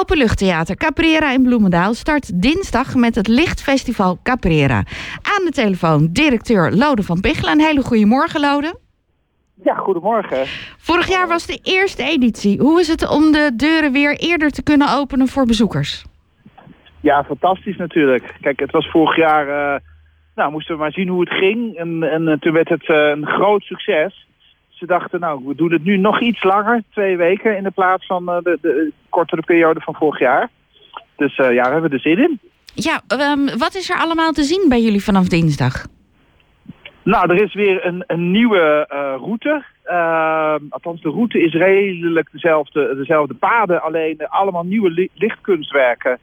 Openluchttheater Caprera in Bloemendaal start dinsdag met het Lichtfestival Caprera. Aan de telefoon directeur Lode van Pichelen. Een hele goede morgen, Lode. Ja, goedemorgen. Vorig jaar was de eerste editie. Hoe is het om de deuren weer eerder te kunnen openen voor bezoekers? Ja, fantastisch natuurlijk. Kijk, het was vorig jaar... Uh, nou, moesten we maar zien hoe het ging. En, en uh, toen werd het uh, een groot succes. Ze dachten, nou, we doen het nu nog iets langer. Twee weken in de plaats van de, de kortere periode van vorig jaar. Dus ja, we hebben er zin in. Ja, um, wat is er allemaal te zien bij jullie vanaf dinsdag? Nou, er is weer een, een nieuwe uh, route. Uh, althans, de route is redelijk dezelfde, dezelfde paden, alleen allemaal nieuwe li lichtkunstwerken.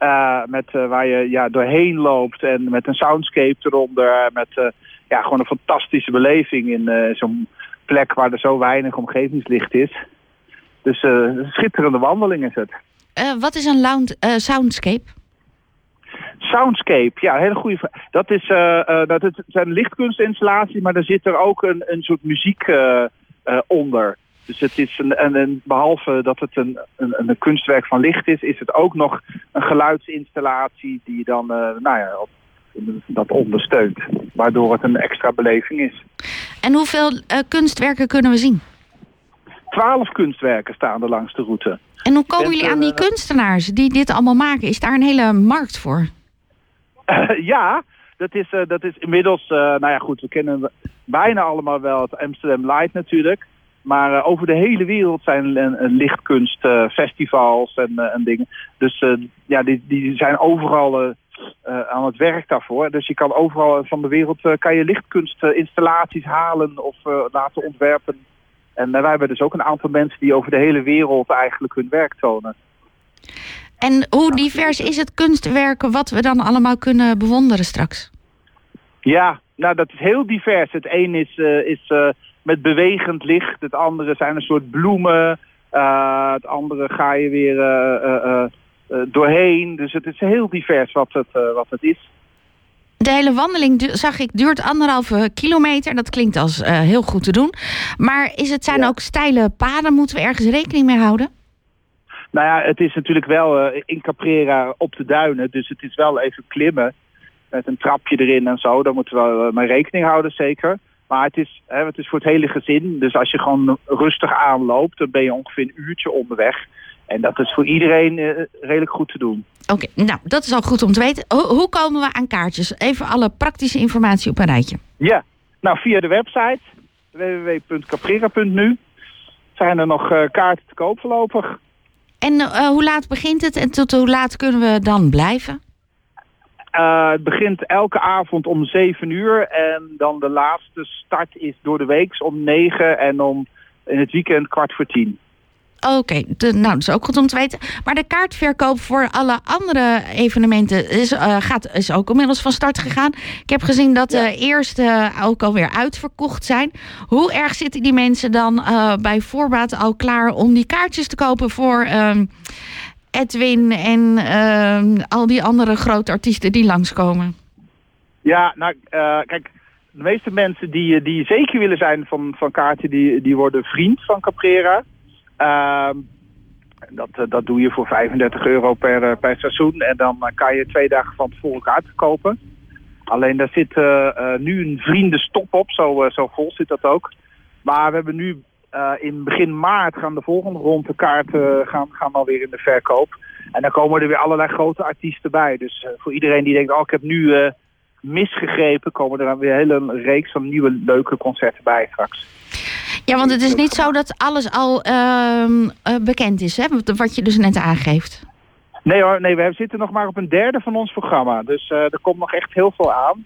Uh, met, waar je ja, doorheen loopt en met een soundscape eronder. Met ja, gewoon een fantastische beleving in zo'n plek waar er zo weinig omgevingslicht is. Dus een schitterende wandeling is het. wat is een lounge, soundscape? Soundscape, ja, hele goede vraag. Dat, is, uh, uh, dat het zijn lichtkunstinstallaties, maar daar zit er ook een, een soort muziek uh, onder. Dus het is een, en, en behalve dat het een, een, een, kunstwerk van licht is, is het ook nog een geluidsinstallatie die dan, nou ja, dat ondersteunt. Waardoor het een extra beleving is. En hoeveel kunstwerken kunnen we zien? Twaalf kunstwerken staan er langs de route. En hoe komen jullie aan die kunstenaars die dit allemaal maken? Is daar een hele markt voor? Uh, ja, dat is, uh, dat is inmiddels, uh, nou ja goed, we kennen bijna allemaal wel het Amsterdam Light natuurlijk. Maar over de hele wereld zijn lichtkunstfestivals en, en dingen. Dus ja, die, die zijn overal aan het werk daarvoor. Dus je kan overal van de wereld kan je lichtkunstinstallaties halen of laten ontwerpen. En wij hebben dus ook een aantal mensen die over de hele wereld eigenlijk hun werk tonen. En hoe divers is het kunstwerken wat we dan allemaal kunnen bewonderen straks? Ja, nou dat is heel divers. Het een is, is met bewegend licht, het andere zijn een soort bloemen, uh, het andere ga je weer doorheen. Dus het is heel divers wat het, wat het is. De hele wandeling, zag ik, duurt anderhalve kilometer. Dat klinkt als heel goed te doen. Maar is het, zijn ja. ook steile paden? Moeten we ergens rekening mee houden? Nou ja, het is natuurlijk wel uh, in Caprera op de duinen. Dus het is wel even klimmen. Met een trapje erin en zo. Daar moeten we uh, mee rekening houden, zeker. Maar het is, hè, het is voor het hele gezin. Dus als je gewoon rustig aanloopt, dan ben je ongeveer een uurtje onderweg. En dat is voor iedereen uh, redelijk goed te doen. Oké, okay, nou, dat is al goed om te weten. Ho hoe komen we aan kaartjes? Even alle praktische informatie op een rijtje. Ja, nou via de website www.caprera.nu zijn er nog kaarten te koop voorlopig. En uh, hoe laat begint het en tot hoe laat kunnen we dan blijven? Uh, het begint elke avond om 7 uur en dan de laatste start is door de week om 9 en om in het weekend kwart voor 10. Oké, okay, nou dat is ook goed om te weten. Maar de kaartverkoop voor alle andere evenementen is, uh, gaat, is ook inmiddels van start gegaan. Ik heb gezien dat de eerste ook alweer uitverkocht zijn. Hoe erg zitten die mensen dan uh, bij voorbaat al klaar om die kaartjes te kopen voor uh, Edwin en ehm, al die andere grote artiesten die langskomen? Ja, nou uh, kijk, de meeste mensen die, die zeker willen zijn van, van kaarten, die, die worden vriend van Caprera. Uh, dat, dat doe je voor 35 euro per, per seizoen. En dan kan je twee dagen van tevoren kaarten kopen. Alleen daar zit nu een vriendenstop op. Zo, zo vol zit dat ook. Maar we hebben nu in begin maart gaan de volgende ronde kaarten gaan, gaan alweer in de verkoop. En dan komen er weer allerlei grote artiesten bij. Dus voor iedereen die denkt, oh ik heb nu misgegrepen, komen er dan weer een hele reeks van nieuwe leuke concerten bij straks. Ja, want het is niet zo dat alles al uh, bekend is, hè? wat je dus net aangeeft. Nee hoor, nee, we zitten nog maar op een derde van ons programma. Dus uh, er komt nog echt heel veel aan.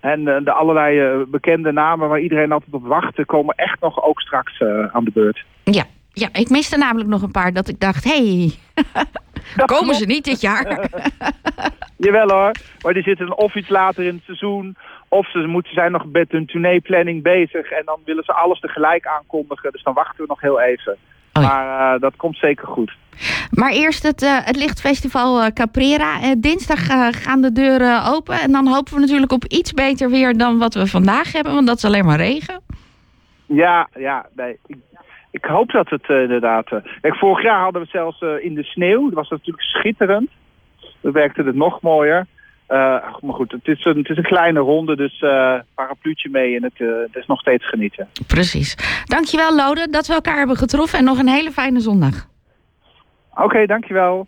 En uh, de allerlei bekende namen waar iedereen altijd op wacht... komen echt nog ook straks aan de beurt. Ja, ja, ik miste namelijk nog een paar dat ik dacht... hé, hey, komen ze niet dit jaar? Jawel hoor, maar die zitten of iets later in het seizoen... Of ze moeten zijn nog met hun tourneeplanning bezig en dan willen ze alles tegelijk aankondigen. Dus dan wachten we nog heel even. Oh ja. Maar uh, dat komt zeker goed. Maar eerst het, uh, het lichtfestival uh, Caprera. dinsdag gaan de deuren open. En dan hopen we natuurlijk op iets beter weer dan wat we vandaag hebben. Want dat is alleen maar regen. Ja, ja. Nee. Ik, ik hoop dat het eh, inderdaad... eh, kijk, vorig jaar hadden we het zelfs eh, in de sneeuw. Dat was natuurlijk schitterend. Dan werkte het nog mooier. Eh, maar goed, het is, een, het is een kleine ronde, dus eh parapluutje mee en het, eh, het is nog steeds genieten. Precies. Dankjewel Lode dat we elkaar hebben getroffen en nog een hele fijne zondag. Oké, dankjewel.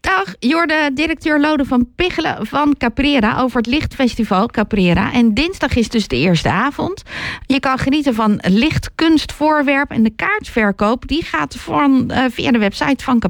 Dag, Jorde, directeur Lode van Pichelen van Caprera over het Lichtfestival Caprera. En dinsdag is dus de eerste avond. Je kan genieten van lichtkunstvoorwerp en de kaartverkoop. Die gaat van, via de website van Caprera.